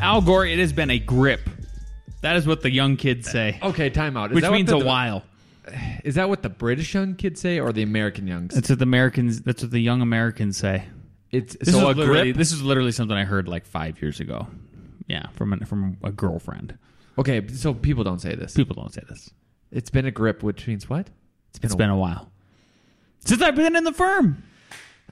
Al Gore, it has been a grip. That is what the young kids say, Okay, timeout. Is which that what means the- a while. Is that what the British young kids say or the American youngs? That's what the Americans. That's what the young Americans say. It's This so is a literally grip. this is literally something I heard like five years ago. Yeah, from a, from a girlfriend. Okay, so people don't say this. People don't say this. It's been a grip, which means what? It's been a while since I've been in the firm.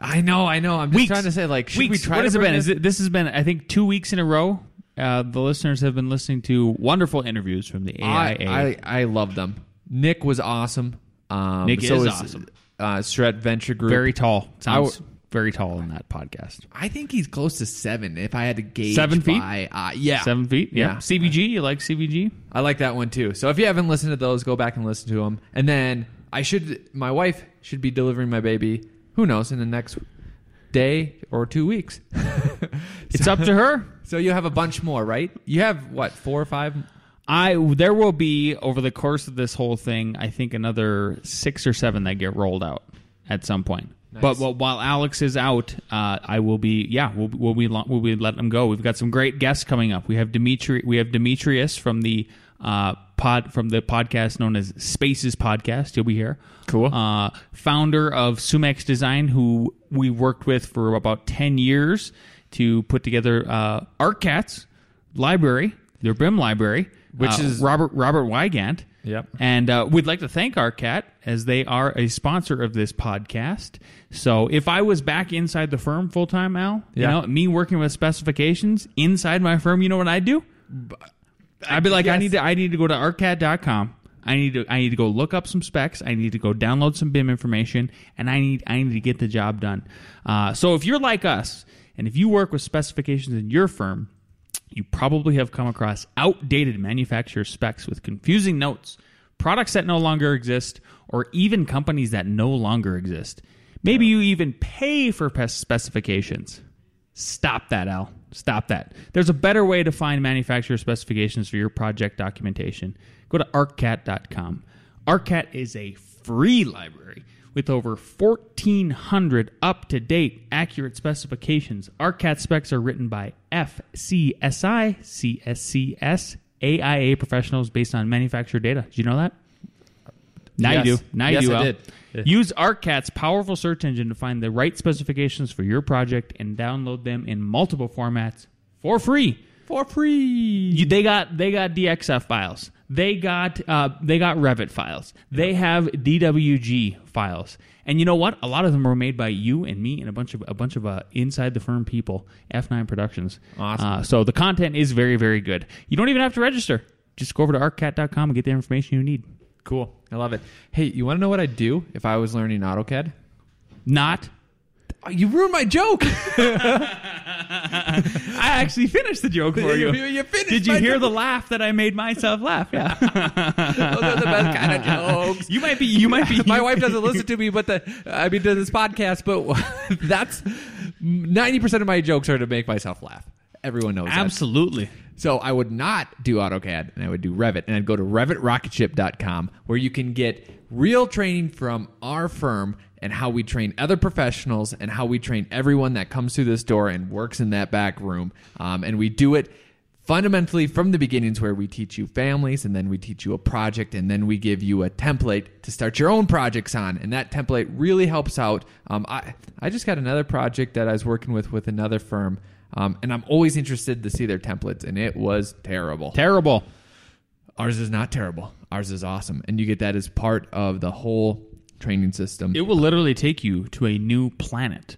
I know, I know. I'm just Weeks. trying to say, like, should weeks. we try what to has it bring been? Is it, this has been I think two weeks in a row. Uh, the listeners have been listening to wonderful interviews from the AIA. I I love them. Nick was awesome. Um, Nick so is awesome. Uh, Stret Venture Group. very tall. I Sounds w- very tall in that podcast. I think he's close to seven. If I had to gauge Seven feet? by, uh, yeah, Seven feet. Yeah. Yeah. CVG. You like CVG? I like that one too. So if you haven't listened to those, go back and listen to them. And then I should, my wife should be delivering my baby. Who knows in the next day or two weeks. It's up to her. So you have a bunch more, right? You have what four or five? I there will be over the course of this whole thing. I think another six or seven that get rolled out at some point. But while- while Alex is out, uh, I will be. Yeah, we'll, we'll be we'll be letting him go. We've got some great guests coming up. We have Dimitri. We have Demetrius from the uh, pod from the podcast known as Spaces Podcast. You'll be here. Cool. Uh, founder of Sumex Design, who we worked with for about ten years to put together uh, Arcat's library, their BIM library, Which uh, is- Robert Robert Wygant. Yep. And uh, we'd like to thank Arcat as they are a sponsor of this podcast. So if I was back inside the firm full time, Al, you know, me working with specifications inside my firm, you know what I'd do? I'd be like, I need to I need to go to arcat.com. I need to I need to go look up some specs. I need to go download some BIM information, and I need I need to get the job done. Uh, so if you're like us, and if you work with specifications in your firm, you probably have come across outdated manufacturer specs with confusing notes, products that no longer exist, or even companies that no longer exist. Maybe you even pay for specifications. Stop that, Al. Stop that. There's a better way to find manufacturer specifications for your project documentation. Go to arcat.com. Arcat is a free library with over 1,400 up to date accurate specifications. Arcat specs are written by FCSI, CSCS, AIA professionals based on manufacturer data. Did you know that? Now you Yes. do. Now Yes, you do. I Al. did. Use Arcat's powerful search engine to find the right specifications for your project and download them in multiple formats for free. For free. You, they got they got DXF files. They got uh, they got Revit files. They have DWG files. And you know what? A lot of them were made by you and me and a bunch of a bunch of uh, inside the firm people. F9 Productions. Awesome. Uh, so the content is very very good. You don't even have to register. Just go over to arcat.com and get the information you need. Cool. I love it. Hey, you want to know what I'd do if I was learning AutoCAD? Not Oh, you ruined my joke. I actually finished the joke for you. You- you finished Did you my hear joke. the laugh that I made myself laugh? Yeah. Those are the best kind of jokes. you might be. You might be. my wife doesn't listen to me, but the I mean to this podcast. But that's ninety percent of my jokes are to make myself laugh. Everyone knows that. So I would not do AutoCAD and I would do Revit and I'd go to RevitRocketship.com where you can get real training from our firm and how we train other professionals and how we train everyone that comes through this door and works in that back room. Um, and we do it fundamentally from the beginnings where we teach you families and then we teach you a project and then we give you a template to start your own projects on. And that template really helps out. Um, I, I just got another project that i was working with with another firm um, and i'm always interested to see their templates and it was terrible Terrible. ours is not terrible ours is awesome and you get that as part of the whole training system It will literally take you to a new planet.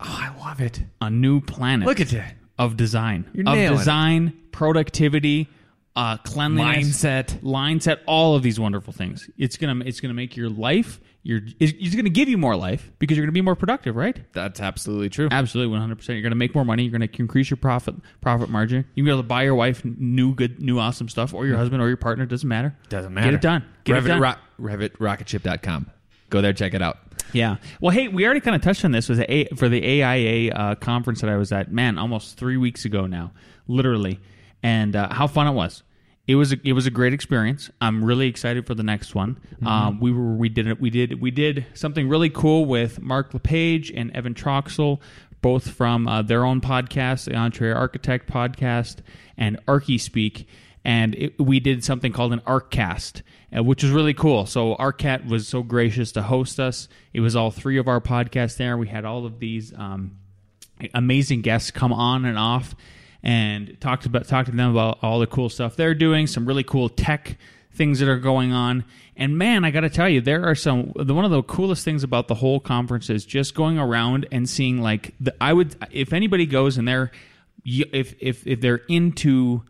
oh, i love it A new planet. look at that of design. You're of nailing it. design, productivity, uh, cleanliness, Mindset. line set, all of these wonderful things. It's gonna it's gonna make your life. Your it's, it's gonna give you more life because you're gonna be more productive, right? That's absolutely true. Absolutely, one hundred percent. You're gonna make more money. You're gonna increase your profit profit margin. You're gonna be able to buy your wife new good new awesome stuff, or your husband or your partner. Doesn't matter. Doesn't matter. Get it done. Get Revit, it done. Ro- RevitRocketship.com. Go there, check it out. Yeah. Well, hey, we already kind of touched on this was a, for the AIA uh, conference that I was at. Man, almost three weeks ago now, literally, and uh, how fun it was. It was a, it was a great experience. I'm really excited for the next one. Um, we were we did it we did we did something really cool with Mark LePage and Evan Troxel, both from uh, their own podcast, the EntreArchitect podcast, and Archispeak and it, we did something called an ArcCast, uh, which was really cool. So Arcat was so gracious to host us. It was all three of our podcasts there. We had all of these um, amazing guests come on and off, and talked about talked to them about all the cool stuff they're doing. Some really cool tech things that are going on. And man, I got to tell you, there are some. The, one of the coolest things about the whole conference is just going around and seeing like the. I would if anybody goes and they're if if if they're into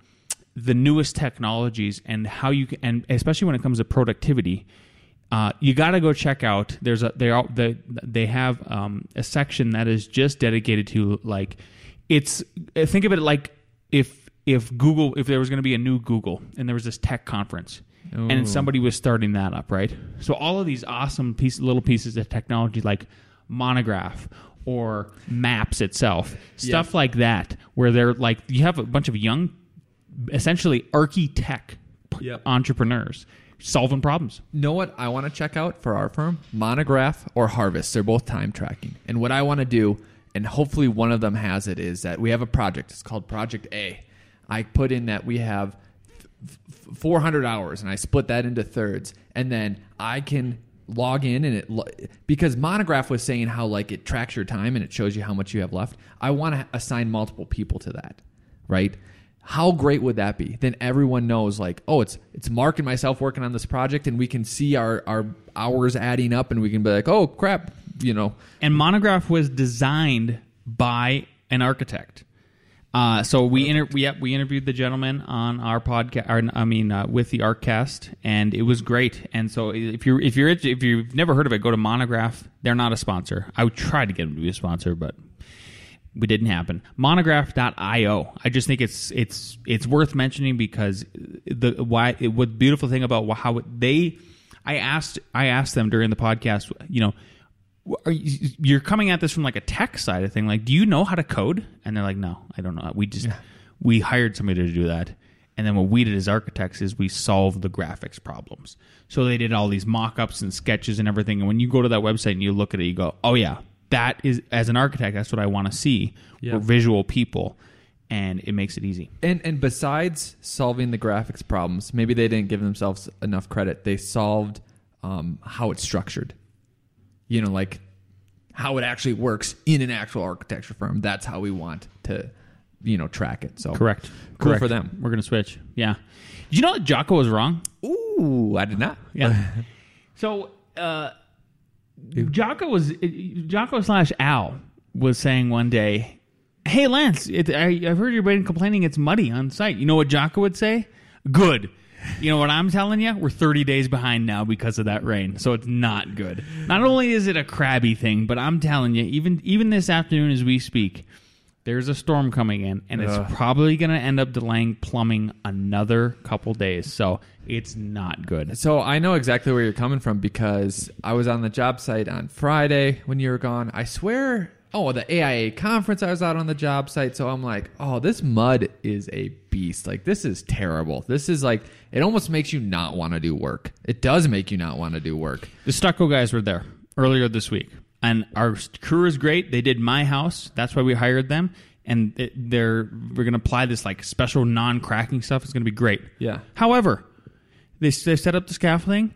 the newest technologies and how you can, and especially when it comes to productivity, uh, you got to go check out. There's a they are they they have um, a section that is just dedicated to like it's uh, think of it like if if Google if there was going to be a new Google and there was this tech conference Ooh. and somebody was starting that up, right? So all of these awesome piece, little pieces of technology like Monograph or Maps itself, stuff like that, where they're like you have a bunch of young essentially architect Yep. entrepreneurs solving problems. know what I want to check out for our firm? Monograph or Harvest. They're both time tracking. And what I want to do, and hopefully one of them has it, is that we have a project. It's called Project A. I put in that we have f- f- 400 hours, and I split that into thirds, and then I can log in and it because monograph was saying how like it tracks your time and it shows you how much you have left i want to assign multiple people to that right how great would that be then everyone knows like oh it's it's mark and myself working on this project and we can see our our hours adding up and we can be like oh crap you know And Monograph was designed by an architect. Uh, so we inter- we we interviewed the gentleman on our podcast. I mean, uh, with the Artcast, and it was great. And so if you're if you're if you've never heard of it, go to Monograph. They're not a sponsor. I would try to get them to be a sponsor, but we didn't happen. Monograph.io. I just think it's it's it's worth mentioning because the why it, what beautiful thing about how they. I asked I asked them during the podcast. You know, are you, you're coming at this from like a tech side of thing. Like, do you know how to code? And they're like, no, I don't know. We just we hired somebody to do that. And then what we did as architects is we solved the graphics problems. So they did all these mock-ups and sketches and everything. And when you go to that website and you look at it, you go, oh yeah, that is as an architect, that's what I want to see. Yeah. We're visual people, and it makes it easy. And and besides solving the graphics problems, maybe they didn't give themselves enough credit. They solved um, how it's structured. You know, like how it actually works in an actual architecture firm. That's how we want to, you know, track it. So Correct. Cool Correct. for them. We're gonna switch. Yeah. Did you know that Jocko was wrong? Ooh, I did not. Yeah. so uh, Jocko was Jocko slash Al was saying one day, "Hey Lance, it, I, I've heard you've been complaining it's muddy on site. You know what Jocko would say? Good." You know what I'm telling you? We're 30 days behind now because of that rain, so it's not good. Not only is it a crabby thing, but I'm telling you, even even this afternoon as we speak, there's a storm coming in, and it's Ugh. probably going to end up delaying plumbing another couple days. So it's not good. So I know exactly where you're coming from because I was on the job site on Friday when you were gone. I swear, oh, the AIA conference, I was out on the job site. So I'm like, oh, this mud is a beast. Like, this is terrible. This is like, it almost makes you not want to do work. It does make you not want to do work. The Stucco guys were there earlier this week, and our crew is great. They did my house. That's why we hired them, and it, they're we're gonna apply this like special non-cracking stuff. It's gonna be great. Yeah. However, they they set up the scaffolding.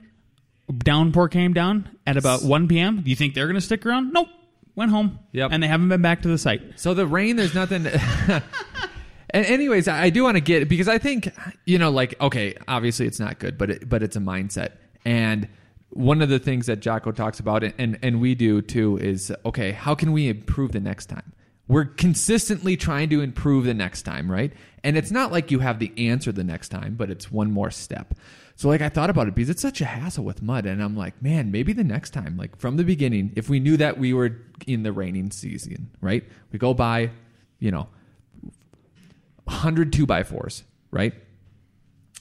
Downpour came down at about 1 p.m. Do you think they're gonna stick around? Nope. Went home. Yep. And they haven't been back to the site. So the rain, there's nothing. and anyways, I do want to get because I think you know, like, okay, obviously it's not good, but it, but it's a mindset. And one of the things that Jocko talks about, and and we do too, is okay, how can we improve the next time? We're consistently trying to improve the next time, right? And it's not like you have the answer the next time, but it's one more step. So like I thought about it because it's such a hassle with mud and I'm like, man, maybe the next time, like from the beginning, if we knew that we were in the raining season, right? We go by, you know, 100 two by fours, right?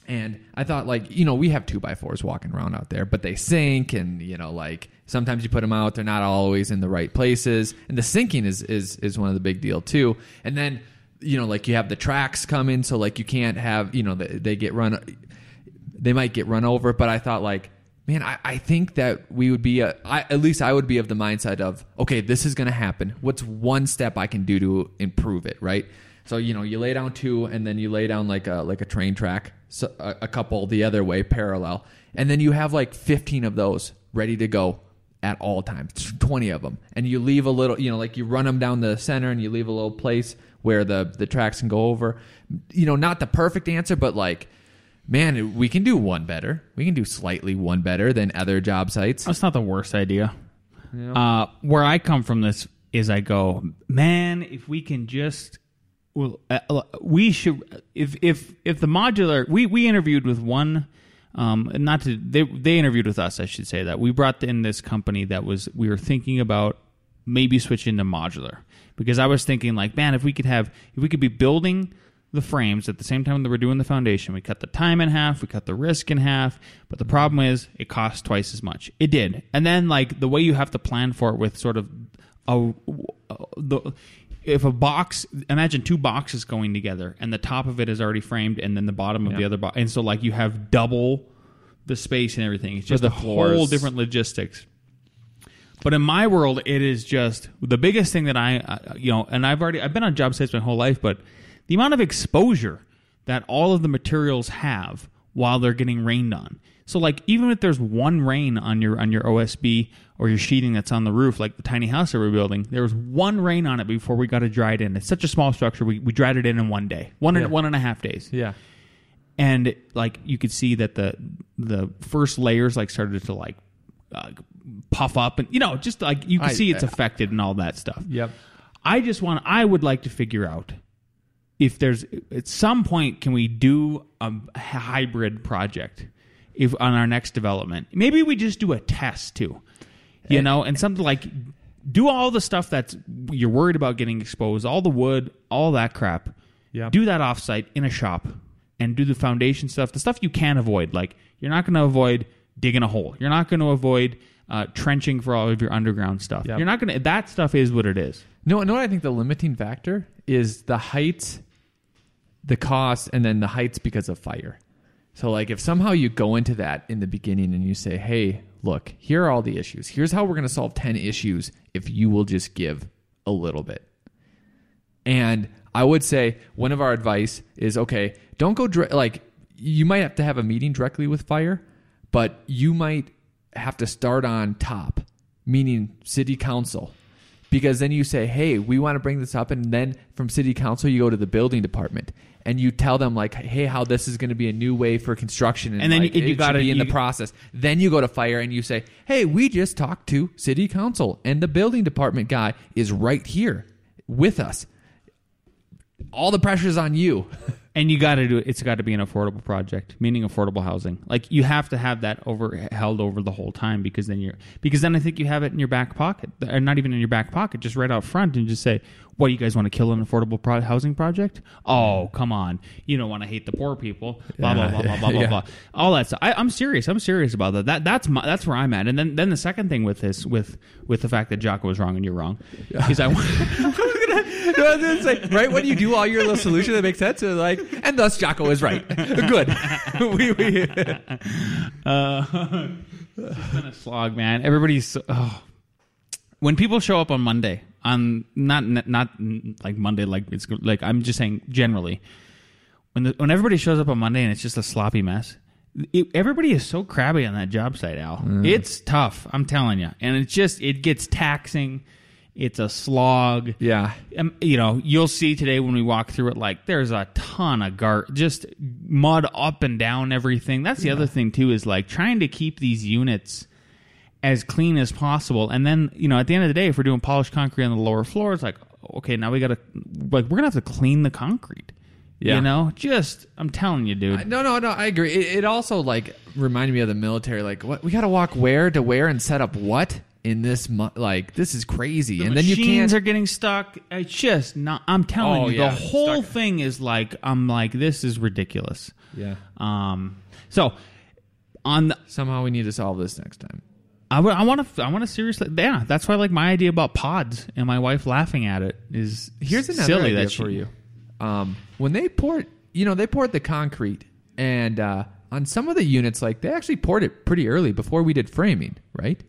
And I thought, like, you know, we have two by fours walking around out there, but they sink, and you know, like sometimes you put them out, they're not always in the right places, and the sinking is is is one of the big deal too. And then, you know, like you have the tracks coming, so like you can't have, you know, they, they get run, they might get run over. But I thought, like, man, I, I think that we would be, a, I, at least I would be of the mindset of, okay, this is going to happen. What's one step I can do to improve it, right? So you know, you lay down two, and then you lay down like a like a train track, so a, a couple the other way parallel, and then you have like fifteen of those ready to go at all times, twenty of them, and you leave a little, you know, like you run them down the center, and you leave a little place where the the tracks can go over. You know, not the perfect answer, but like. Man, we can do one better. We can do slightly one better than other job sites. That's not the worst idea. Uh, where I come from this is I go, man, if we can just well, uh, we should if if if the modular we we interviewed with one um not to they they interviewed with us I should say that we brought in this company that was we were thinking about maybe switching to modular because I was thinking like man if we could have if we could be building the frames. At the same time that we're doing the foundation we cut the time in half we cut the risk in half but the problem is it costs twice as much. It did. And then like the way you have to plan for it with sort of a, the if a box imagine two boxes going together and the top of it is already framed and then the bottom of the other box and so like you have double the space and everything. It's just a whole different logistics. But in my world it is just the biggest thing that i uh, you know and i've already i've been on job sites my whole life but the amount of exposure that all of the materials have while they're getting rained on. So like even if there's one rain on your on your osb or your sheeting that's on the roof like the tiny house that we're building there was one rain on it before we got to dry it dried in. It's such a small structure we, we dried it in in one day. One and one and a half days. Yeah. and like you could see that the the first layers like started to like uh, puff up and you know just like you can I- see it's affected and all that stuff. Yep. i just want i would like to figure out if there's at some point can we do a hybrid project if on our next development? Maybe we just do a test too. You eh. know and something like do all the stuff that's you're worried about getting exposed all the wood all that crap. Yeah. do that offsite in a shop and do the foundation stuff the stuff you can avoid. Like you're not going to avoid digging a hole. You're not going to avoid uh, trenching for all of your underground stuff Yep. you're not going to that stuff is what it is No, no. I think the limiting factor is the height, the cost, and then the heights because of fire. So, like, if somehow you go into that in the beginning and you say, "Hey, look, here are all the issues. Here's how we're going to solve ten issues if you will just give a little bit." And I would say one of our advice is, okay, don't go dire- like you might have to have a meeting directly with fire, but you might have to start on top, meaning city council because then you say, "Hey, we want to bring this up," and then from city council you go to the building department and you tell them like, "Hey, how this is going to be a new way for construction," And then like, you- you should gotta- be in the process. Then you go to fire and you say, "Hey, we just talked to city council, and the building department guy is right here with us. All the pressure's on you." and you got to do it it's got to be an affordable project meaning affordable housing. Like you have to have that over held over the whole time because then you're because then i think you have it in your back pocket or not even in your back pocket just right out front and just say what do you guys want to kill an affordable pro- housing project? Oh come on. You don't want to hate the poor people. Blah blah blah blah blah blah Yeah. blah. All that stuff. I, i'm serious i'm serious about that. That that's my, that's where i'm at. And then then the second thing with this with with the fact that jocko was wrong and you're wrong is i No, I was gonna say, right when you do all your little solution that makes sense, like, and thus Jocko is right. Good. we, we, Uh, it's been a slog, man. Everybody's so, oh. when people show up on Monday on not not like Monday, like it's like I'm just saying generally when the, when everybody shows up on Monday and it's just a sloppy mess. It, everybody is so crabby on that job site, Al. It's tough. I'm telling you, and it's just it gets taxing. It's a slog yeah. um, you know, you'll see today when we walk through it, like there's a ton of gar, just mud up and down everything. That's the other thing too, is like trying to keep these units as clean as possible. And then, you know, at the end of the day, if we're doing polished concrete on the lower floors, like okay, now we got to like we're gonna have to clean the concrete. Yeah. You know, just I'm telling you, dude. No, no, no. I agree. It, it also like reminded me of the military. Like, what we got to walk where to where and set up what in this. Mo- like, this is crazy. and then you can't. are getting stuck. It's just not. I'm telling Oh, you, yeah, the whole stuck. thing is like I'm like this is ridiculous. yeah. Um. So on the, Somehow we need to solve this next time. I want to I want to seriously yeah that's why like my idea about pods and my wife laughing at it is Here's another silly idea that she, for you. Um, when they poured, you know, they poured the concrete, and uh, on some of the units, like they actually poured it pretty early before we did framing, right?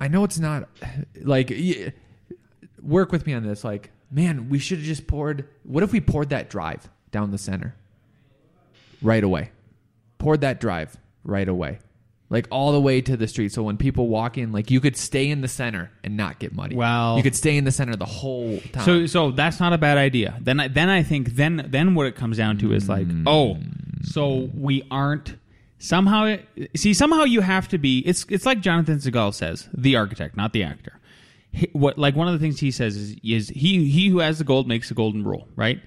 I know it's not like work with me on this. Like, man, we should have just poured. What if we poured that drive down the center right away? Poured that drive right away. Like all the way to the street, so when people walk in, like you could stay in the center and not get muddy. Well- you could stay in the center the whole time. So so that's not a bad idea. Then I, then I think then then what it comes down to is like hmm. oh so we aren't somehow see somehow you have to be it's it's like Jonathan Segal says the architect not the actor. He- what like one of the things he says is is he he who has the gold makes the golden rule right.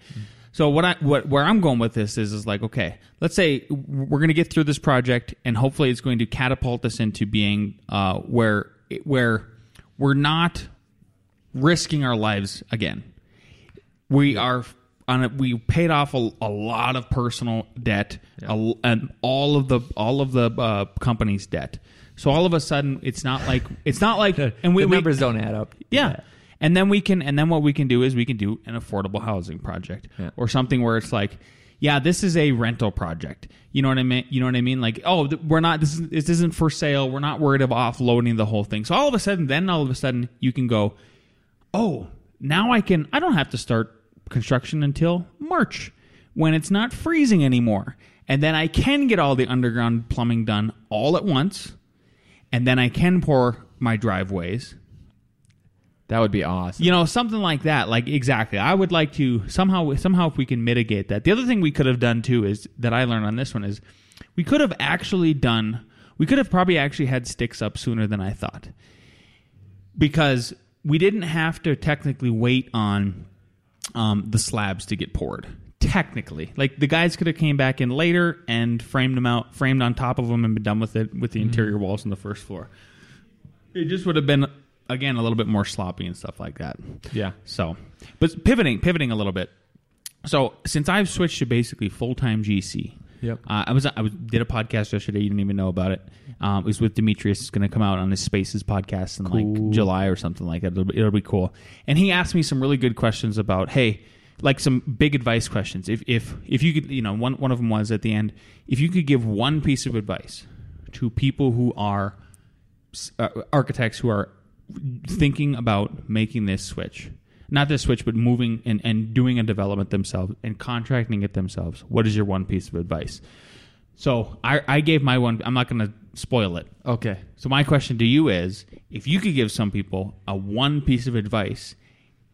So what I what where I'm going with this is is like okay let's say we're going to get through this project and hopefully it's going to catapult us into being uh, where where we're not risking our lives again. We are on a, we paid off a, a lot of personal debt a- and all of the all of the uh, company's debt. So all of a sudden, it's not like it's not like and we, the we- numbers don't add up. yeah. And then we can and then what we can do is we can do an affordable housing project Yeah. or something where it's like yeah, this is a rental project. You know what I mean? You know what I mean? Like, oh, th- we're not. This, is, this isn't for sale. We're not worried about offloading the whole thing. So all of a sudden, then all of a sudden, you can go, oh, now I can. I don't have to start construction until March when it's not freezing anymore, and then I can get all the underground plumbing done all at once, and then I can pour my driveways. That would be awesome. you know something like that like exactly. I would like to somehow somehow if we can mitigate that. The other thing we could have done too is that i learned on this one is we could have actually done we could have probably actually had sticks up sooner than i thought. Because we didn't have to technically wait on um, the slabs to get poured technically like the guys could have came back in later and framed them out framed on top of them and been done with it with the interior walls on the first floor it just would have been again a little bit more sloppy and stuff like that Yeah. so, but pivoting, pivoting a little bit. So, since I've switched to basically full time GC, Yep. uh, I was I was, did a podcast yesterday. You didn't even know about it. Um, it was with Demetrius. It's going to come out on his Spaces podcast in like July or something like that. It'll be, it'll be cool. And he asked me some really good questions about hey, like some big advice questions. If if if you could, you know, one one of them was at the end, if you could give one piece of advice to people who are uh, architects who are thinking about making this switch not the switch but moving and, and doing a development themselves and contracting it themselves what is your one piece of advice so i, I gave my one i'm not going to spoil it Okay. so my question to you is if you could give some people a one piece of advice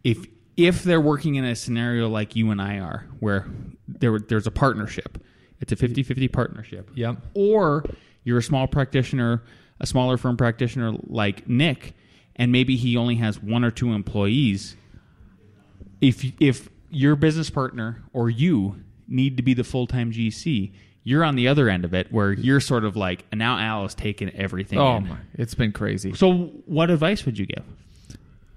if if they're working in a scenario like you and i are where there there's a partnership it's a 50-50 partnership Yep. or you're a small practitioner, a smaller firm practitioner like Nick, and maybe he only has one or two employees. If if your business partner or you need to be the full time GC, you're on the other end of it where you're sort of like, and now Al has taken everything. Oh in. my! It's been crazy. So, what advice would you give?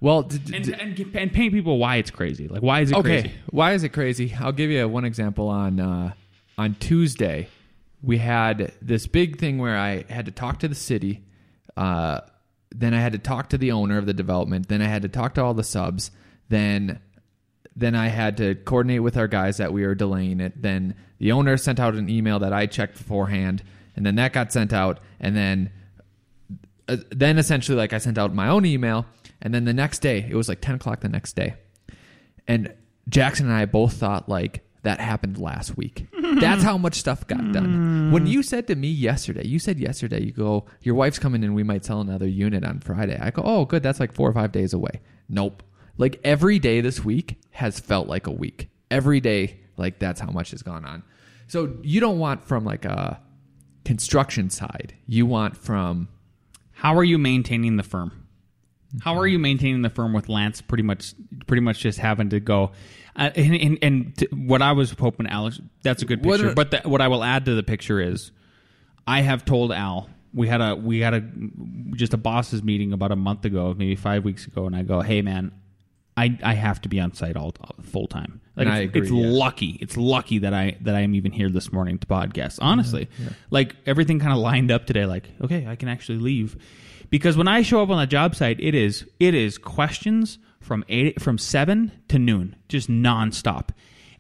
Well, d- d- And, and and paint people why it's crazy. Like, why is it okay. crazy? Why is it crazy? I'll give you one example. On uh, on Tuesday, we had this big thing where I had to talk to the city. Uh, then I had to talk to the owner of the development. Then I had to talk to all the subs. Then then I had to coordinate with our guys that we were delaying it. Then the owner sent out an email that I checked beforehand, and then that got sent out. And then uh, then essentially like I sent out my own email, and then the next day it was like ten o'clock the next day, and Jackson and I both thought like that happened last week. That's how much stuff got done. When you said to me yesterday, you said yesterday, you go, your wife's coming in, we might sell another unit on Friday. I go, oh, good, that's like four or five days away. Nope. Like every day this week has felt like a week. Every day, like that's how much has gone on. So you don't want from like a construction side. You want from How are you maintaining the firm? How are you maintaining the firm with Lance? Pretty much, pretty much just having to go. Uh, and and, and t- what I was hoping, Alex, that's a good What picture. are- but the, what I will add to the picture is, I have told Al we had a we had a just a bosses meeting about a month ago, maybe five weeks ago, and I go, hey man, I I have to be on site all full time. Like And it's, agree, it's yeah. lucky. It's lucky that I that I am even here this morning to podcast. Honestly, like everything kind of lined up today. Like okay, I can actually leave because when I show up on the job site, it is it is questions from eight from seven to noon, just nonstop.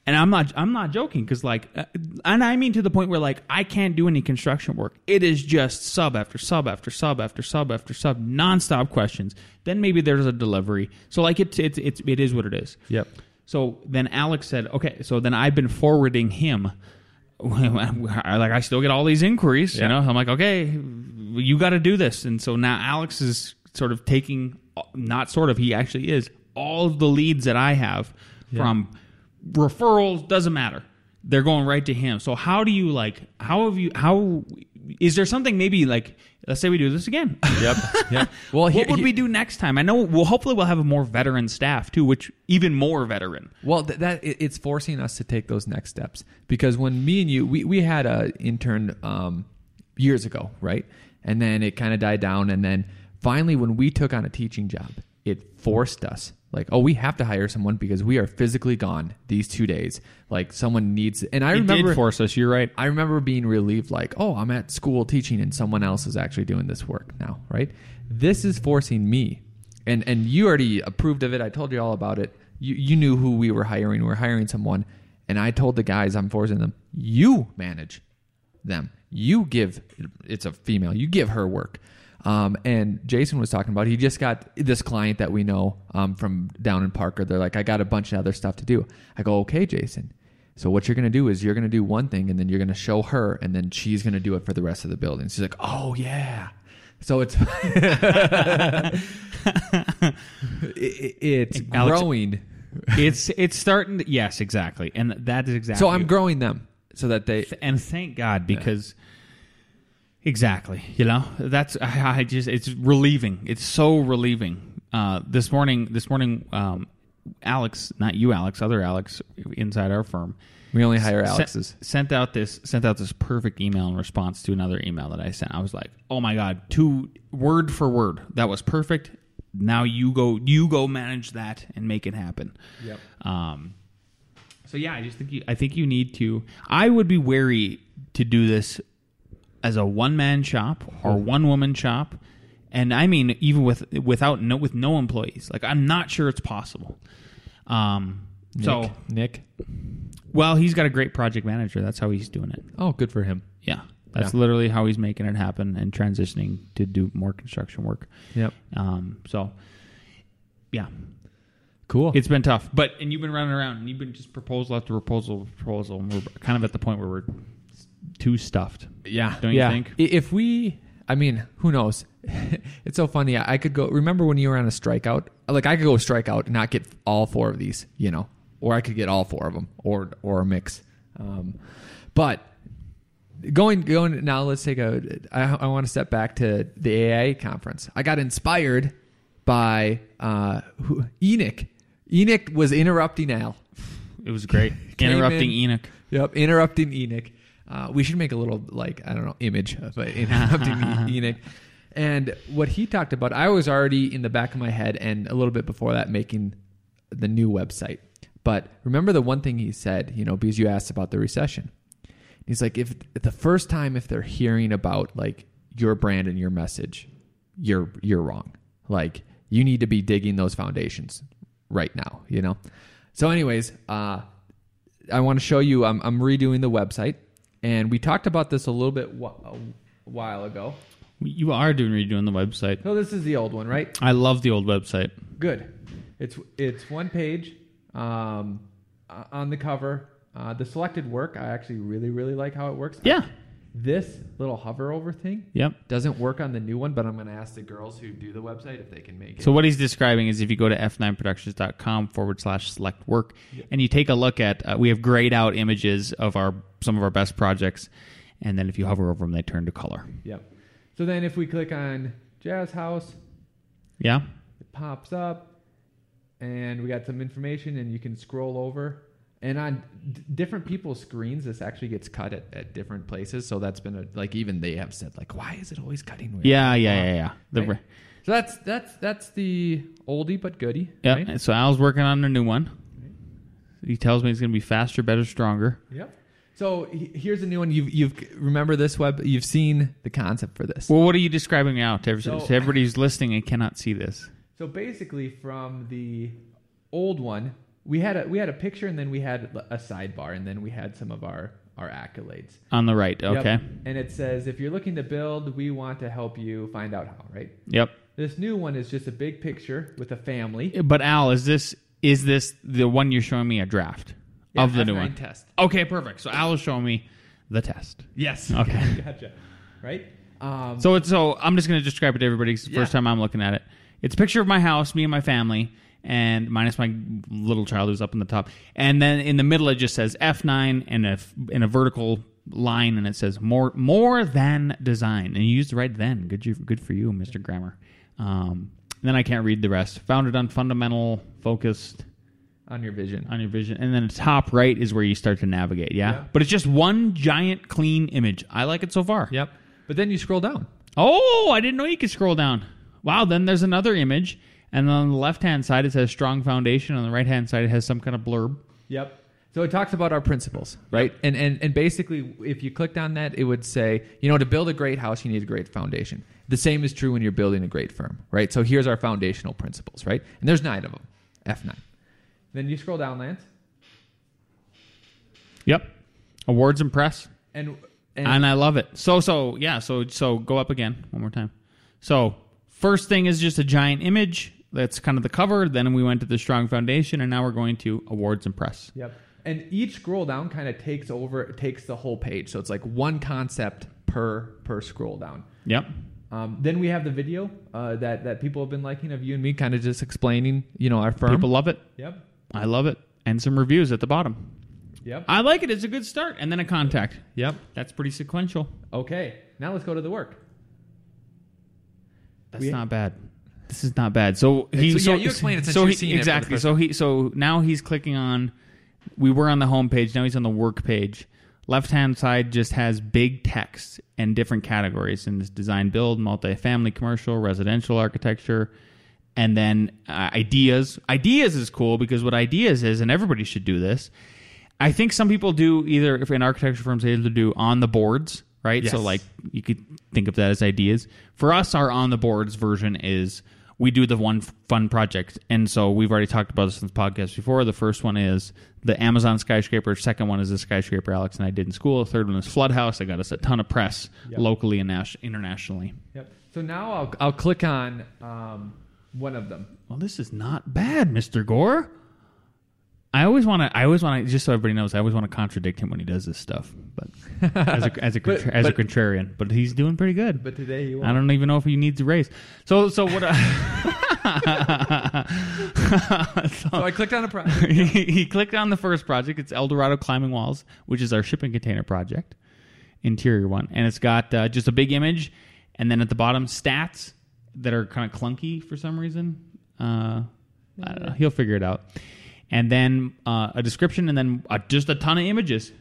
And I'm not I'm not joking because like, uh, and I mean to the point where like I can't do any construction work. It is just sub after sub after sub after sub after sub, nonstop questions. Then maybe there's a delivery. So like it's it's it's it is what it is. Yep. So then Alex said, okay, so then I've been forwarding him. like I still get all these inquiries, Yeah. you know. I'm like, okay, you got to do this, and so now Alex is sort of taking, not sort of, he actually is all of the leads that I have from referrals. Doesn't matter, they're going right to him. So how do you like? How have you? How is there something maybe like? Let's say we do this again. Yep. Yep. Well, what here- would here- we do next time? I know. Well, hopefully we'll have a more veteran staff too, which even more veteran. Well, th- that it- it's forcing us to take those next steps because when me and you, we we had a intern um, years ago, right? And then it kind of died down, and then finally, when we took on a teaching job, it forced us. Like, oh, we have to hire someone because we are physically gone these two days. Like, someone needs. And I It remember did force us. You're right. I remember being relieved, like, oh, I'm at school teaching and someone else is actually doing this work now, right? This is forcing me. And and you already approved of it. I told you all about it. You you knew who we were hiring. We're hiring someone. And I told the guys I'm forcing them, you manage them. You give it's a female, you give her work. Um, and Jason was talking about he just got this client that we know um, from down in Parker. They're like, I got a bunch of other stuff to do. I go, okay, Jason. So what you're going to do is you're going to do one thing, and then you're going to show her, and then she's going to do it for the rest of the building. She's like, oh yeah. So it's it, it's Alex- growing. it's it's starting. To, yes, exactly, and that is exactly. So I'm growing them so that they and thank God because exactly, you know, that's I, I just it's relieving. It's so relieving. Uh, this morning, this morning, um, Alex, not you, Alex, other Alex inside our firm. we only hire sent- Sent, out this sent out this perfect email in response to another email that I sent. I was like, "Oh my god, two word for word. That was perfect. Now you go you go manage that and make it happen." Yep. Um so yeah, I just think you I think you need to I would be wary to do this as a one man shop or one woman shop. And I mean even with without no with no employees. Like I'm not sure it's possible. Um so Nick. well, he's got a great project manager. That's how he's doing it. Oh, good for him. Yeah. That's Yeah. literally how he's making it happen and transitioning to do more construction work. Yep. Um, so, yeah, Cool. it's been tough. But and you've been running around and you've been just proposal after proposal, after proposal, and we're kind of at the point where we're too stuffed. Yeah. Don't you think? If we, I mean, who knows? it's so funny. I I could go. Remember when you were on a strikeout? Like I could go strikeout and not get all four of these, you know, or I could get all four of them, or or a mix. Um, but going going now, let's take a. I, I want to step back to the AIA conference. I got inspired by uh, who, Enoch. Enoch was interrupting Al. It was great. Interrupting in- Enoch. Yep, interrupting Enoch. Uh, we should make a little like I don't know image of it, interrupting Enoch. And what he talked about, I was already in the back of my head, and a little bit before that, making the new website. But remember the one thing he said, you know, because you asked about the recession. He's like, if, if the first time if they're hearing about like your brand and your message, you're you're wrong. Like you need to be digging those foundations right now, you know. So, anyways, uh, I want to show you. I'm, I'm redoing the website, and we talked about this a little bit wh- a while ago. You are doing redoing the website. So this is the old one, right? I love the old website. Good. It's it's one page um, uh, on the cover. Uh, the selected work, I actually really really like how it works. Yeah. This little hover over thing Yep. doesn't work on the new one, but I'm going to ask the girls who do the website if they can make it. So what he's describing is if you go to f9productions.com forward slash select work and you take a look at, uh, we have grayed out images of our some of our best projects, and then if you hover over them, they turn to color. Yep. So then if we click on Jazz House, Yeah. It pops up, and we got some information, and you can scroll over. And on d- different people's screens, this actually gets cut at, at different places. So that's been a, like even they have said like, why is it always cutting? weird? Yeah, yeah, yeah, yeah. The, Right. So that's that's that's the oldie but goodie. Yeah. Right? So Al's working on a new one. He tells me it's going to be faster, better, stronger. Yep. So here's a new one. You've you've remember this web. You've seen the concept for this. Well, what are you describing now to everybody, So- everybody who's listening and cannot see this? So basically, from the old one, we had a we had a picture, and then we had a sidebar, and then we had some of our our accolades. On the right, Yep. okay. And it says, if you're looking to build, we want to help you find out how. Right. Yep. This new one is just a big picture with a family But Al, is this is this the one you're showing me a draft of the new F9 one? test. Okay, perfect. So Al is showing me the test. Yes. Okay. gotcha. Right. Um, So it's so I'm just going to describe it to everybody. 'cause It's the first Yeah. time I'm looking at it. It's a picture of my house, me and my family, and minus my little child who's up in the top. And then in the middle it just says F9 and a in a vertical line, and it says more more than design. And you used the right then. Good you, good for you, Mr. Grammar. Um, then I can't read the rest. Founded on fundamental, focused on your vision. on your vision, and then the top right is where you start to navigate. Yeah, Yeah. but it's just one giant clean image. I like it so far. Yep. But then you scroll down. Oh, I didn't know you could scroll down. Wow, then there's another image, and on the left hand side it says strong foundation. On the right hand side it has some kind of blurb. Yep. So it talks about our principles, right? And, and and basically, if you clicked on that, it would say, you know, to build a great house, you need a great foundation. The same is true when you're building a great firm, right? So here's our foundational principles, right? And there's nine of them, F9. Then you scroll down, Lance, Yep. Awards and press. and and, And I love it. So so yeah, so so go up again one more time. So first thing is just a giant image. That's kind of the cover. Then we went to the strong foundation, and now we're going to awards and press. yep. And each scroll down kind of takes over, takes the whole page. So it's like one concept per per scroll down. Yep. Um, then we have the video uh, that that people have been liking of you and me, kind of just explaining, you know, our firm. People love it. Yep. I love it. And some reviews at the bottom. Yep. I like it. It's a good start. And then a contact. Yep. That's pretty sequential. Okay. Now let's go to the work. That's We- not bad. This is not bad. So he So, so, yeah, you explain it since so you've he, seen it for the exactly. first- so he so now he's clicking on. We were on the home page. Now he's on the work page. Left hand side just has big text and different categories in this design, build, multifamily, commercial, residential architecture, and then uh, ideas. Ideas is cool because what ideas is, and everybody should do this. I think some people do either if in architecture firms they either do on the boards, right? So like you could think of that as ideas. For us, our on the boards version is we do the one fun project, and so we've already talked about this in the podcast before. The first one is the Amazon skyscraper. Second one is the skyscraper Alex and I did in school. The third one is Flood House. I got us a ton of press Yep. locally and internationally. Yep. So now I'll I'll click on um, one of them. Well, this is not bad, Mister Gore. I always want to. I always want to. Just so everybody knows, I always want to contradict him when he does this stuff. But as a as a But- as a contrarian, but he's doing pretty good. But today he won't. I don't even know if he needs a raise. So so what? I, So I clicked on a project. he, he clicked on the first project. It's Eldorado Climbing Walls, which is our shipping container project, interior one, and it's got uh, just a big image, and then at the bottom stats that are kind of clunky for some reason. Uh, I don't know. He'll figure it out, and then uh, a description, and then uh, just a ton of images,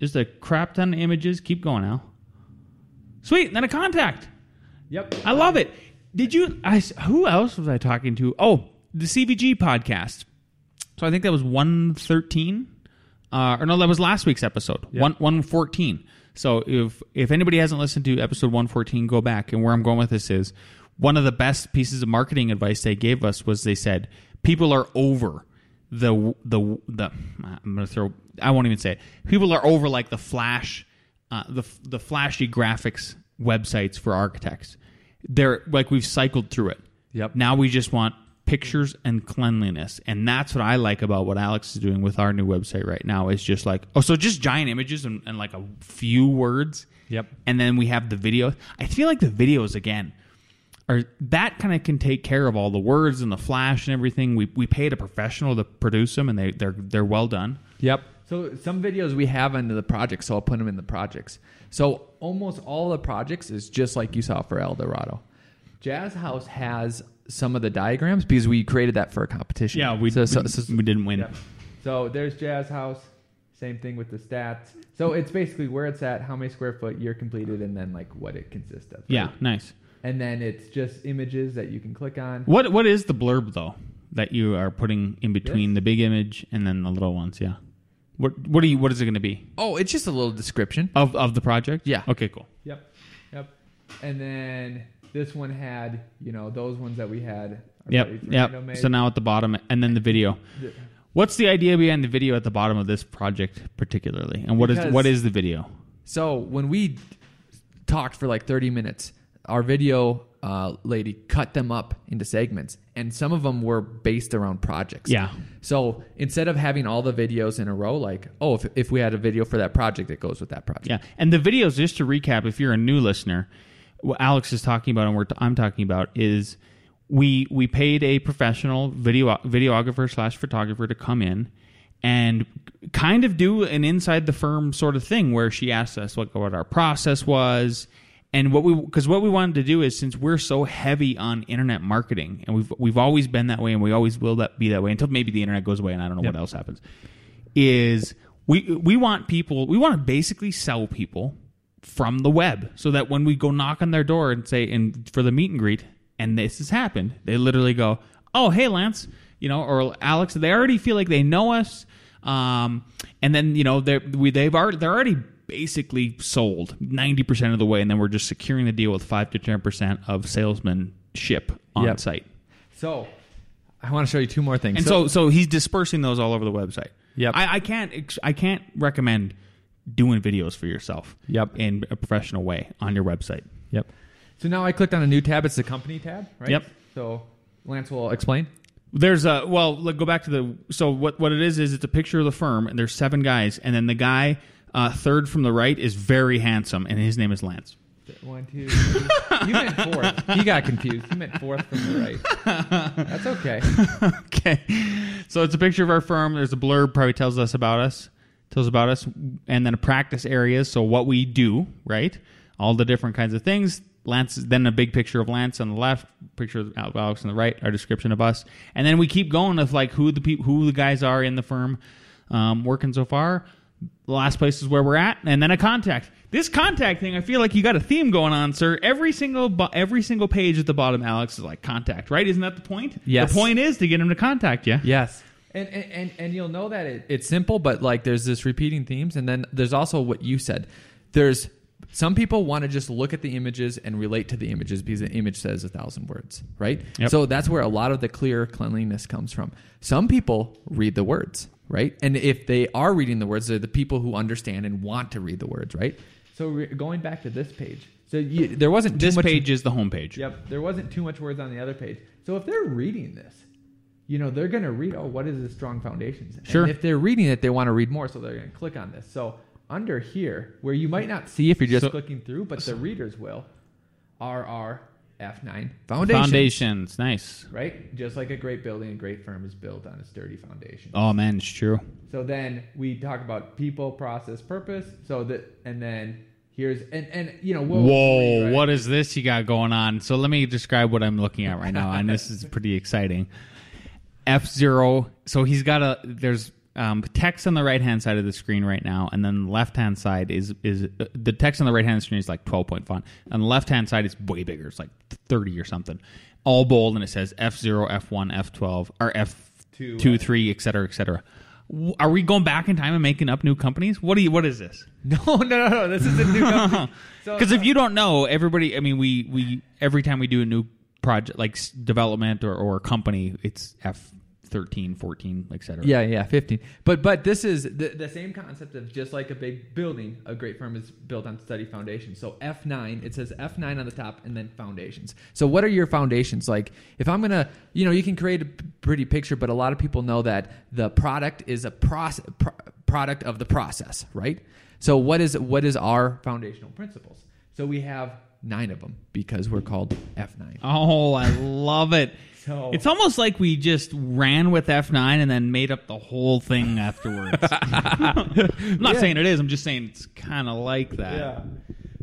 just a crap ton of images. Keep going, Al. Sweet. And then a contact. Yep. I love it. Did you? I who else was I talking to? Oh, the CVG podcast. So I think that was one thirteen, uh, or no, that was last week's episode one one fourteen. So if if anybody hasn't listened to episode one fourteen, go back. And where I'm going with this is one of the best pieces of marketing advice they gave us was they said people are over the the the. I'm gonna throw. I won't even say it. People are over like the flash, uh, the the flashy graphics websites for architects. They're like we've cycled through it. Yep. Now we just want pictures and cleanliness, and that's what I like about what Alex is doing with our new website right now. Is just like oh, so just giant images and, and like a few words. Yep. And then we have the video. I feel like the videos again are that kind of can take care of all the words and the flash and everything. We we paid a professional to produce them, and they they're they're well done. Yep. So some videos we have under the project, so I'll put them in the projects. So almost all the projects is just like you saw for Eldorado. Jazz House has some of the diagrams because we created that for a competition. Yeah, we so, so, we, so- we didn't win. yeah. So there's Jazz House. Same thing with the stats. So it's basically where it's at, how many square foot year completed, and then like what it consists of. right? Yeah, nice. And then it's just images that you can click on. What what is the blurb though that you are putting in between the big image and then the little ones? Yeah. What what are you what is it going to be Oh, it's just a little description. of of the project? Yeah. Okay, cool. Yep. Yep. And then this one had, you know, those ones that we had. our Yep. buddy Fernando Yep. made. So now at the bottom and then the video. The- What's the idea behind the video at the bottom of this project particularly? And what is Because- what is the video? So when we talked for like 30 minutes, our video uh, lady cut them up into segments, and some of them were based around projects. Yeah. So instead of having all the videos in a row, like, oh, if, if we had a video for that project, it goes with that project. Yeah, and the videos, just to recap, if you're a new listener, what Alex is talking about and what I'm talking about is we we paid a professional video videographer slash photographer to come in and kind of do an inside the firm sort of thing where she asked us what what our process was and what we because what we wanted to do is since we're so heavy on internet marketing and we've we've always been that way and we always will that be that way until maybe the internet goes away and I don't know what else happens is we we want people we want to basically sell people from the web so that when we go knock on their door and say and for the meet and greet and this has happened they literally go oh hey lance you know or alex they already feel like they know us um, and then you know they're we they've already they're already basically sold 90% of the way and then we're just securing the deal with 5 to 10% of salesmen ship on Yep. site So I want to show you two more things. and so, so he's dispersing those all over the website. Yep. I, I can't I can't recommend doing videos for yourself. Yep. In a professional way on your website. Yep. So now I clicked on a new tab. It's the company tab, right? Yep. So Lance will explain. There's a well, let go back to the so what what it is is it's a picture of the firm and there's seven guys and then the guy uh, third from the right is very handsome and his name is Lance. One, two, three. you meant fourth. He got confused. You meant fourth from the right. That's okay. okay. So it's a picture of our firm. There's a blurb, probably tells us about us, tells about us, and then a practice areas. So what we do, right? All the different kinds of things. Lance, then a big picture of Lance on the left, picture of Alex on the right, our description of us, and then we keep going with like who the people, who the guys are in the firm, um, working so far. The last place is where we're at, and then a contact. This contact thing, I feel like you got a theme going on, sir. Every single bo- every single page at the bottom, Alex is like contact, right? Isn't that the point? Yes. The point is to get him to contact you. Yes. And, and, and, and you'll know that it, it's simple, but like there's this repeating themes. And then there's also what you said. There's some people want to just look at the images and relate to the images because the image says a thousand words, right? Yep. So that's where a lot of the clear cleanliness comes from. Some people read the words, right? And if they are reading the words, they're the people who understand and want to read the words, right? So re- going back to this page, so you, there wasn't too This much page is the home page. Yep, there wasn't too much words on the other page. So if they're reading this, you know, they're going to read, oh, what is this strong foundations? Sure. And if they're reading it, they want to read more, so they're going to click on this. So under here, where you might not see if you're just So- clicking through, but the readers will, are our F9 foundations. Foundations, nice. Right? Just like a great building, a great firm is built on a sturdy foundation. Oh man, it's true. So then we talk about people, process, purpose. So that, and then here's, and, and you know, we'll Whoa, right? what is this you got going on? So let me describe what I'm looking at right now, and this is pretty exciting. F zero. So he's got a there's um, text on the right hand side of the screen right now, and then the left hand side is is uh, the text on the right hand screen is like 12 point font. and the left hand side, is way bigger. It's like 30 or something, all bold, and it says F zero, F one, F twelve, or F Two, two, uh, three, et cetera, et cetera. W- Are we going back in time and making up new companies? What do you? What is this? No, no, no, no. This is a new company. So- Because if you don't know, everybody, I mean, we we every time we do a new project like s- development or, or company, it's F 13, 14, etc. Yeah, yeah, 15. But but this is the, the same concept of just like a big building, a great firm is built on steady foundations. So F9, it says F9 on the top and then foundations. So what are your foundations? Like if I'm going to, you know, you can create a pretty picture, but a lot of people know that the product is a process, pro- product of the process, right? So what is what is our foundational principles? So we have 9 of them because we're called F9. Oh, I love it. So- It's almost like we just ran with F9 and then made up the whole thing afterwards. I'm not Yeah. saying it is. I'm just saying it's kind of like that. Yeah.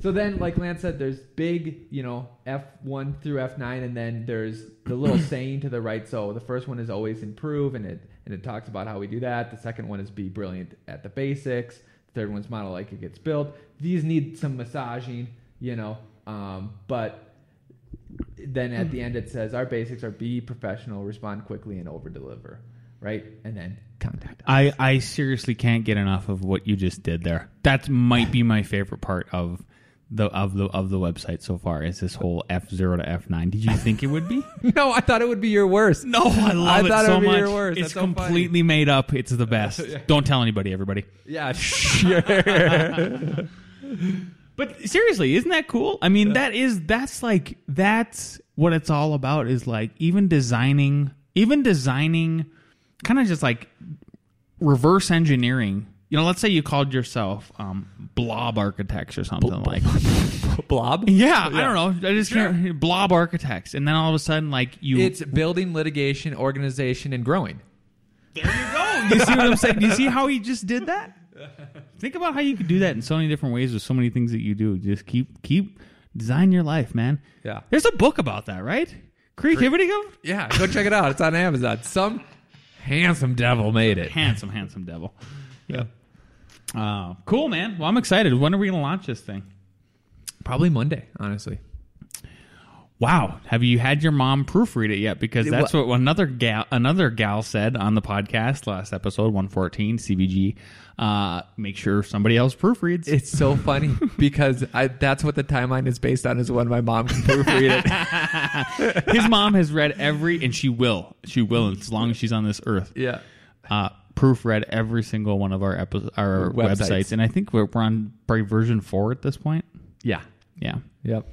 So then, like Lance said, there's big, you know, F1 through F9, and then there's the little saying to the right. So the first one is always improve, and it and it talks about how we do that. The second one is be brilliant at the basics. The third one's model like it gets built. These need some massaging, you know, um, but then at the end mm-hmm. it says our basics are be professional, respond quickly, and over deliver, right? And then contact. us. I, I seriously can't get enough of what you just did there. That might be my favorite part of the of the of the website so far. Is this whole F zero to F nine? Did you think it would be? no, I thought it would be your worst. No, I love I it thought it so would be much. your worst. It's That's so completely made up. It's the best. Don't tell anybody, everybody. Yeah, sure. But seriously, isn't that cool? I mean, that is that's like that's what it's all about. Is like even designing, even designing, kind of just like reverse engineering. You know, let's say you called yourself um, Blob Architects or something like. Blob. Yeah, I don't know. I just can't, Blob Architects, and then all of a sudden, like you, It's building litigation, organization, and growing. there you go. You see what I'm saying? Do you see how he just did that? Think about how you could do that in so many different ways with so many things that you do. Just keep keep design your life, man. Yeah. There's a book about that, right? Creativity Go? Yeah, go check it out. It's on Amazon. Some handsome devil made it. Handsome, handsome devil. Yeah. Uh, cool, man. Well, I'm excited. When are we going to launch this thing? Probably Monday, honestly. Wow. Have you had your mom proofread it yet? Because that's what another gal another gal said on the podcast last episode, 114, CVG. Uh, make sure somebody else proofreads. It's so funny because I, that's what the timeline is based on. Is when my mom can proofread it. His mom has read every, and she will. She will as long as she's on this earth. yeah. Uh, proofread every single one of our epi- our Websites. websites. and I think we're, we're on probably version four at this point. Yeah. Yeah, Yep.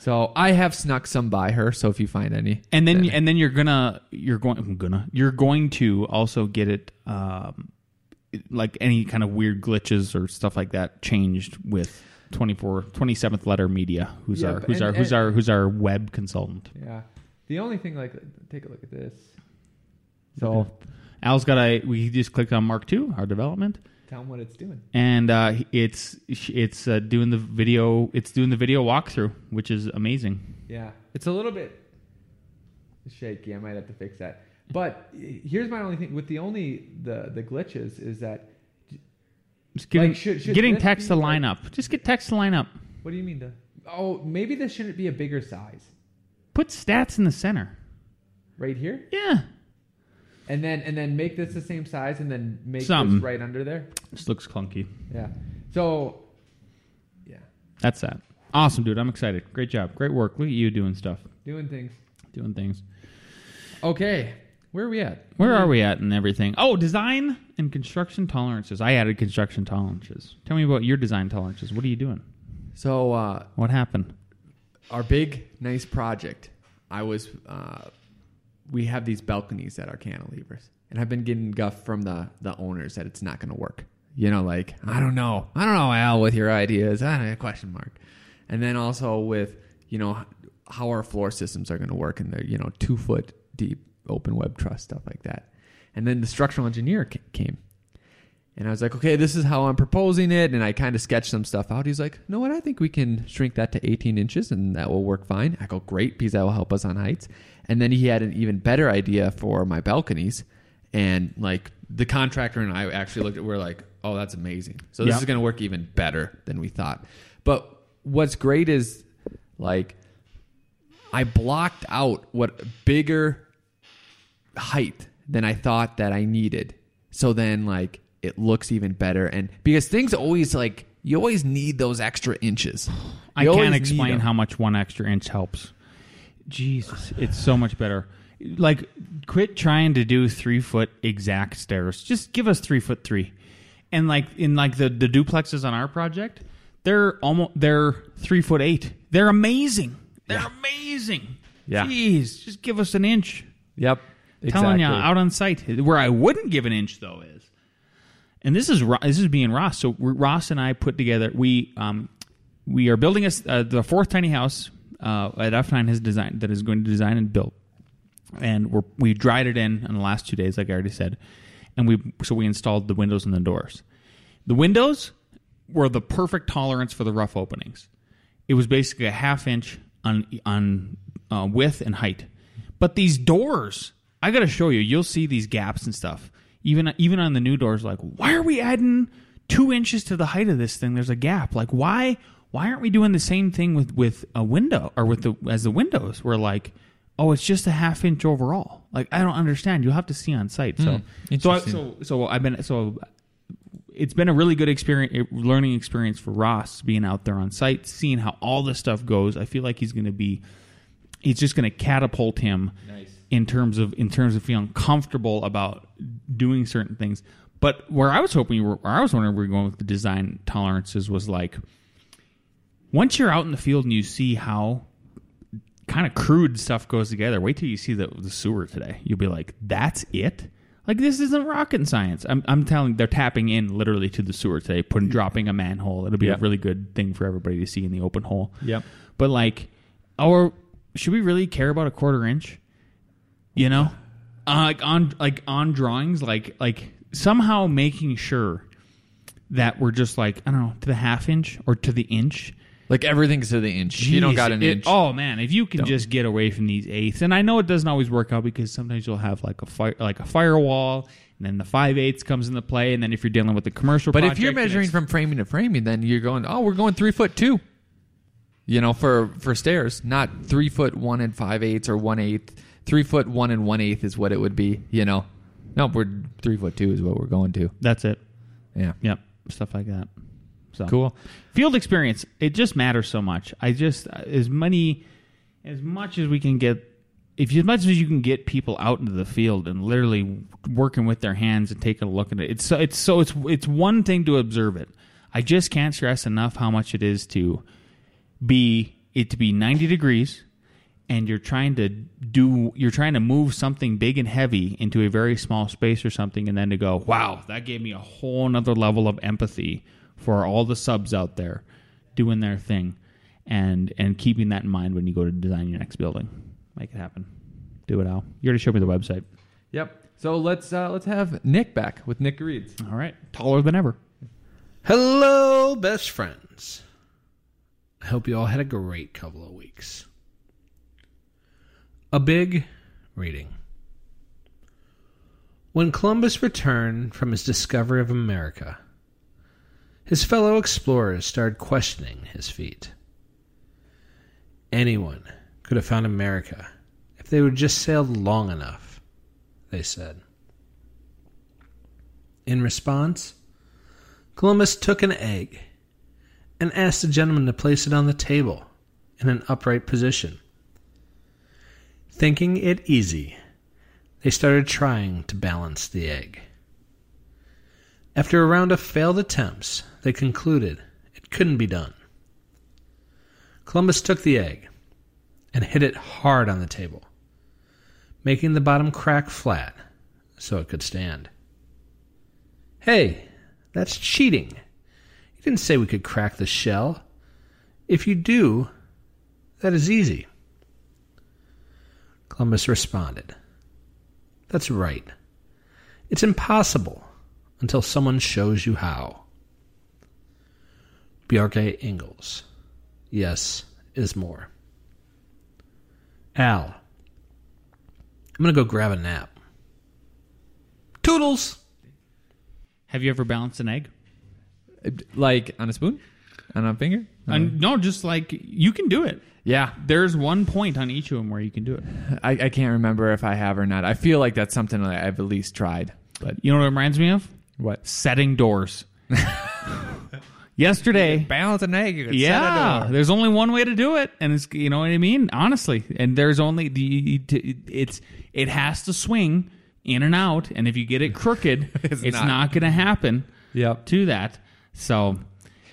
So I have snuck some by her. So if you find any, and then and then you're gonna you're going I'm gonna you're going to also get it um, like any kind of weird glitches or stuff like that changed with 24 27th letter media who's Yeah, our but- who's and- our who's and- our who's our web consultant. yeah. The only thing, like, take a look at this. So Al's got a we just clicked on Mark II, our development. Tell them what it's doing. and uh, it's it's uh, doing the video it's doing the video walkthrough which is amazing. Yeah, it's a little bit shaky. I might have to fix that. But here's my only thing with the only the the glitches is that just getting, Like, should- should getting text to like- line up. Just get text to line up. What do you mean the oh maybe this shouldn't be a bigger size. Put stats in the center. Right here? Yeah and then and then make this the same size and then make Something. this right under there. this looks clunky. Yeah. So yeah, that's that. Awesome dude. I'm excited. Great job. Great work. Look at you doing stuff. Doing things. doing things. Okay, where are we at? where are we at and everything? Oh design and construction tolerances. I added construction tolerances. Tell me about your design tolerances. What are you doing? So uh, what happened? our big nice project. I was uh, we have these balconies at our cantilevers and i've been getting guff from the the owners that it's not going to work. You know like i don't know. I don't know al with your ideas. I don't question mark. And then also with you know how our floor systems are going to work and they're you know two foot deep open web truss stuff like that. And then the structural engineer came and I was like, okay, this is how I'm proposing it. And I kind of sketched some stuff out. He's like, you know what? I think we can shrink that to 18 inches and that will work fine. I go, great, because that will help us on heights. And then he had an even better idea for my balconies. And like the contractor and I actually looked at, we're like, oh, that's amazing. So this Yep. is going to work even better than we thought. But what's great is like, I blocked out what bigger height than I thought that I needed. So then like it looks even better and because things always like you always need those extra inches. I You can't explain how much one extra inch helps. Jesus, it's so much better. Like, quit trying to do three foot exact stairs. Just give us three foot three. And like in like the the duplexes on our project, they're almost they're three foot eight. They're amazing. They're amazing. Yeah. Jeez, just give us an inch. Yep. Telling you out on site. Where I wouldn't give an inch though is, and this is this is being Ross. So Ross and I put together. We um we are building a uh, the fourth tiny house uh, at F9 has designed that is going to design and build, and we're we dried it in in the last two days, like I already said, and we so we installed the windows and the doors. The windows were the perfect tolerance for the rough openings. It was basically a half inch on on uh, width and height. But these doors, I got to show you. You'll see these gaps and stuff. Even even on the new doors, like why are we adding two inches to the height of this thing? There's a gap. Like why why aren't we doing the same thing with with a window or with the as the windows? We're like, oh, it's just a half inch overall. Like I don't understand. You'll have to see on site. So hmm. so I, so so I've been so it's been a really good experience, learning experience for Ross being out there on site, seeing how all this stuff goes. I feel like he's going to be, he's just going to catapult him in terms of in terms of feeling comfortable about doing certain things. But where I was hoping you were, where I was wondering where we're going with the design tolerances was like, once you're out in the field and you see how kind of crude stuff goes together, wait till you see the, the sewer today. You'll be like, that's it. Like this isn't rocket science. I'm, I'm telling they're tapping in literally to the sewer today, putting mm. dropping a manhole. It'll be Yeah. a really good thing for everybody to see in the open hole. Yep. But like, or should we really care about a quarter inch? You know, uh, like on like on drawings, like like somehow making sure that we're just like I don't know to the half inch or to the inch. Like everything's to the inch. you don't got an it- inch. Oh man, if you can Don't. just get away from these eighths, and I know it doesn't always work out because sometimes you'll have like a fire, like a firewall, and then the five eighths comes into play, and then if you're dealing with the commercial, But if you're measuring from framing to framing, then you're going, oh, we're going three foot two. You know, for for stairs, not three foot one and five eighths or one eighth. Three foot one and one eighth is what it would be. You know, no, we're three foot two is what we're going to. that's it. Yeah, Yep, stuff like that. So cool. field experience it just matters so much i just as many as much as we can get if as much as you can get people out into the field and literally working with their hands and taking a look at it it's so it's so it's it's one thing to observe it i just can't stress enough how much it is to be it to be 90 degrees and you're trying to do you're trying to move something big and heavy into a very small space or something and then to go wow that gave me a whole nother level of empathy for all the subs out there doing their thing and and keeping that in mind when you go to design your next building make it happen do it al you already showed me the website Yep. So let's uh, let's have Nick back with Nick Reeds. all right taller than ever Hello, best friends. I hope you all had a great couple of weeks. A big reading. When Columbus returned from his discovery of America, his fellow explorers started questioning his feat. Anyone could have found America if they would just sailed long enough, they said. In response, Columbus took an egg and asked the gentleman to place it on the table in an upright position. Thinking it easy, they started trying to balance the egg. After a round of failed attempts, they concluded it couldn't be done. Columbus took the egg and hit it hard on the table, making the bottom crack flat so it could stand. Hey, that's cheating. You didn't say we could crack the shell. If you do, that is easy. Columbus responded, That's right. It's impossible until someone shows you how. Bjarke Ingels. Yes is more. Al. I'm going to go grab a nap. Toodles! have you ever balanced an egg Like on a spoon, on a finger. And uh-huh. no just like you can do it Yeah, there's one point on each of them where you can do it I, I can't remember if I have or not. I feel like that's something that I've at least tried. But you know what it reminds me of what? setting doors yesterday Balance an egg. You can yeah there's only one way to do it and it's you know what i mean honestly and there's only the it's it has to swing in and out and if you get it crooked it's, It's not, not. going to happen Yep. to that so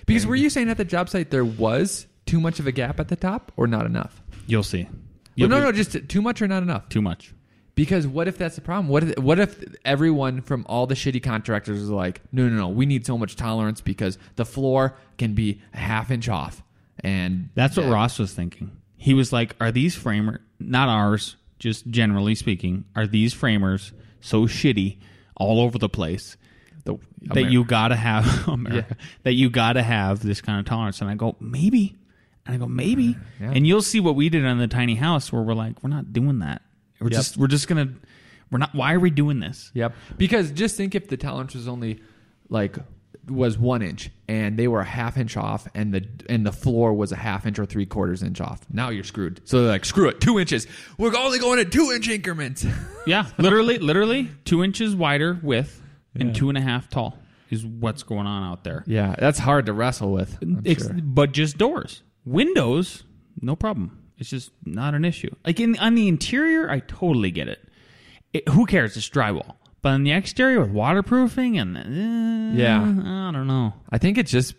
Because were you saying at the job site there was too much of a gap at the top or not enough? you'll see Well, You'll no, be- no, just too much or not enough. too much Because what if that's the problem? What if, what if everyone from all the shitty contractors is like, no, no, no, we need so much tolerance because the floor can be a half inch off, and that's what Yeah. ross was thinking he was like are these framers not ours just generally speaking are these framers so shitty all over the place the that you gotta have America, that you gotta have this kind of tolerance. And I go, maybe. And I go, maybe. Uh, yeah. And you'll see what we did on the tiny house where we're like, we're not doing that. We're Yep. just we're just gonna we're not why are we doing this? Yep. Because just think if the tolerance was only like was one inch and they were a half inch off and the and the floor was a half inch or three quarters inch off. Now you're screwed. So they're like, screw it, two inches. We're only going at two inch increments. Yeah. literally literally two inches wider width and two and a half tall is what's going on out there. yeah, that's hard to wrestle with. Sure. But just doors. Windows, no problem. It's just not an issue. Like in on the interior, I totally get it. it who cares? It's drywall. But on the exterior with waterproofing and eh, Yeah. I don't know. I think it's just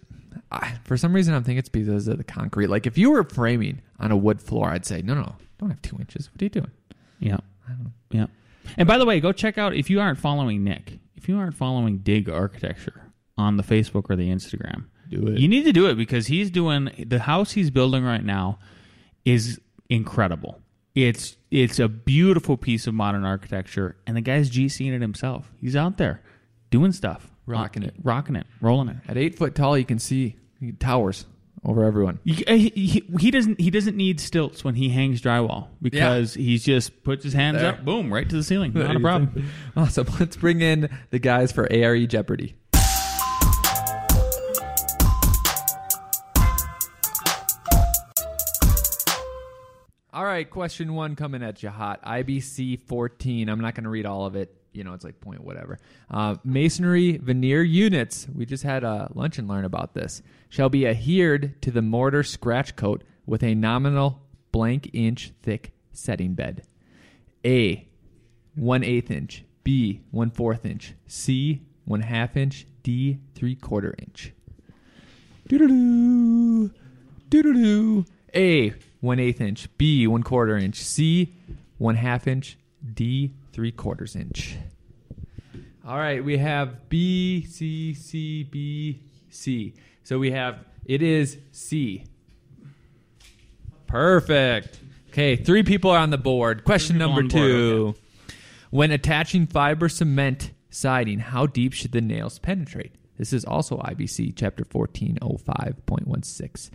I, for some reason I'm thinking it's because of the concrete. Like if you were framing on a wood floor, I'd say no, no, don't have two inches. What are you doing? Yeah. Yeah. And by the way, go check out if you aren't following Nick, if you aren't following Dig Architecture on the Facebook or the Instagram, Do it. You need to do it because he's doing the house he's building right now is incredible. It's it's a beautiful piece of modern architecture, and the guy's GCing it himself. He's out there doing stuff, Rocking it. rocking it, rolling it. At eight foot tall, you can see towers over everyone. Eh, he, he, he doesn't he doesn't need stilts when he hangs drywall because he's just puts his hands There. up, boom, right to the ceiling. Not a problem. Awesome. Let's bring in the guys for ARE Jeopardy. All right, question one coming at you hot. IBC 14. I'm not going to read all of it. You know, it's like point whatever. Uh, masonry veneer units. We just had a lunch and learn about this. Shall be adhered to the mortar scratch coat with a nominal blank inch thick setting bed. A, one eighth inch. B, one fourth inch. C, one half inch. D, three quarter inch. Doo-doo-doo. Doo-doo-doo. A, one eighth inch. B, one quarter inch. C, one half inch. D, three quarters inch. All right, we have B, C, C, B, C. So we have, it is C. Perfect. Okay, three people are on the board. Question number two. When attaching fiber cement siding, how deep should the nails penetrate? This is also IBC chapter 1405.16.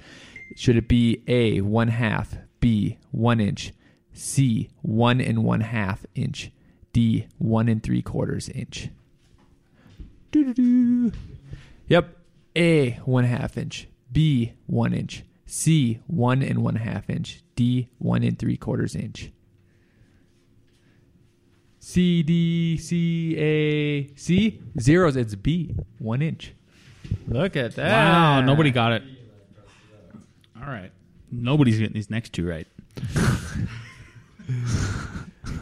Should it be A, one half, B, one inch, C, one and one half inch, D, one and three quarters inch? Doo-doo-doo. Yep. A, one half inch. B, one inch. C, one and one half inch. D, one and three quarters inch. C, D, C, A, C. Zeros, it's B, one inch. Look at that. Wow, nobody got it. All right. Nobody's getting these next two right.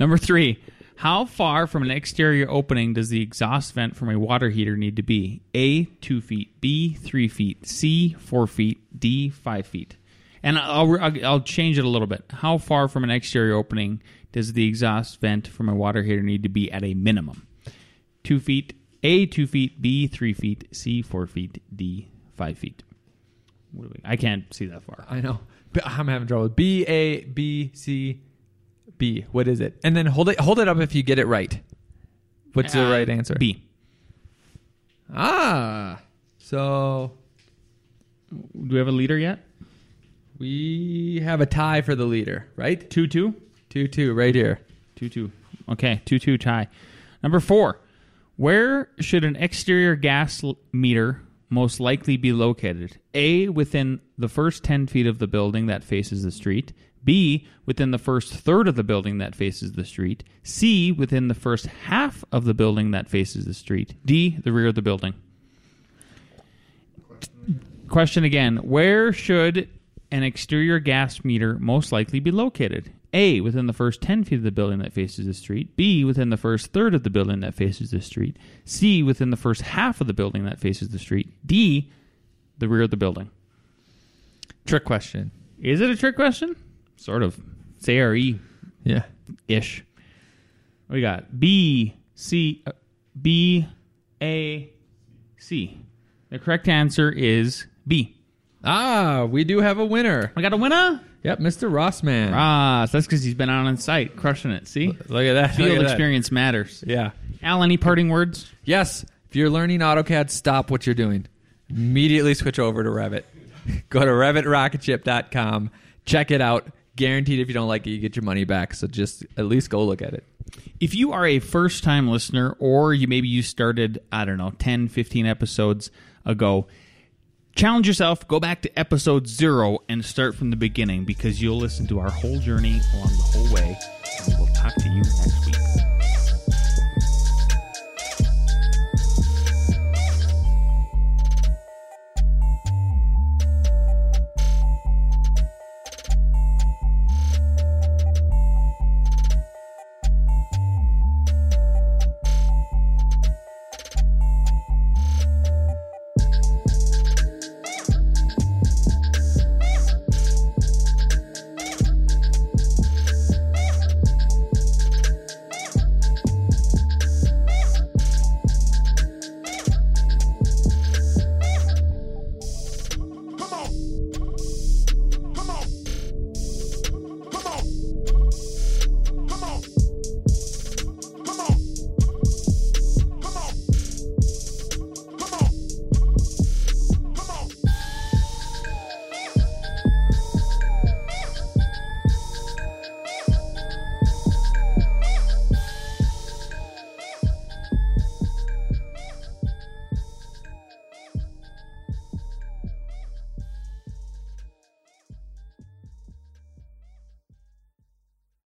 Number three. How far from an exterior opening does the exhaust vent from a water heater need to be? A, two feet. B, three feet. C, four feet. D, five feet. And I'll, I'll, change it a little bit. How far from an exterior opening does the exhaust vent from a water heater need to be at a minimum? Two feet. A, two feet. B, three feet. C, four feet. D, five feet. We, I can't see that far. I know. I'm having trouble. B, A, B, C, B. What is it? And then hold it hold it up if you get it right. What's the Uh, right answer? B. Ah. So Do we have a leader yet? we have a tie for the leader, right? Two two. 2 2 right here. Two two. Okay, two two tie. Number four. Where should an exterior gas l- meter most likely be located? A within the first ten feet of the building that faces the street. B within the first third of the building that faces the street. C within the first half of the building that faces the street. D the rear of the building. Question again. Where should an exterior gas meter most likely be located? A. Within the first 10 feet of the building that faces the street. B. Within the first third of the building that faces the street. C. Within the first half of the building that faces the street. D. The rear of the building. Trick question. Is it a trick question? Sort of. It's ARE Yeah. ish. What we got? B, C, uh, B, A, C. The correct answer is B. Ah, we do have a winner. I got a winner? Yep, Mr. Rossman. Ah, so that's because he's been out on site crushing it. See? Look at that. Field Look at that. experience matters. Yeah. Al, any parting words? Yes, if you're learning AutoCAD, stop what you're doing. Immediately switch over to Revit. Go to RevitRocketship.com. Check it out. Guaranteed, if you don't like it, you get your money back. So just at least go look at it. If you are a first time listener, or you maybe you started, I don't know, 10, 15 episodes ago, challenge yourself, go back to episode zero and start from the beginning because you'll listen to our whole journey along the whole way. And we'll talk to you next week.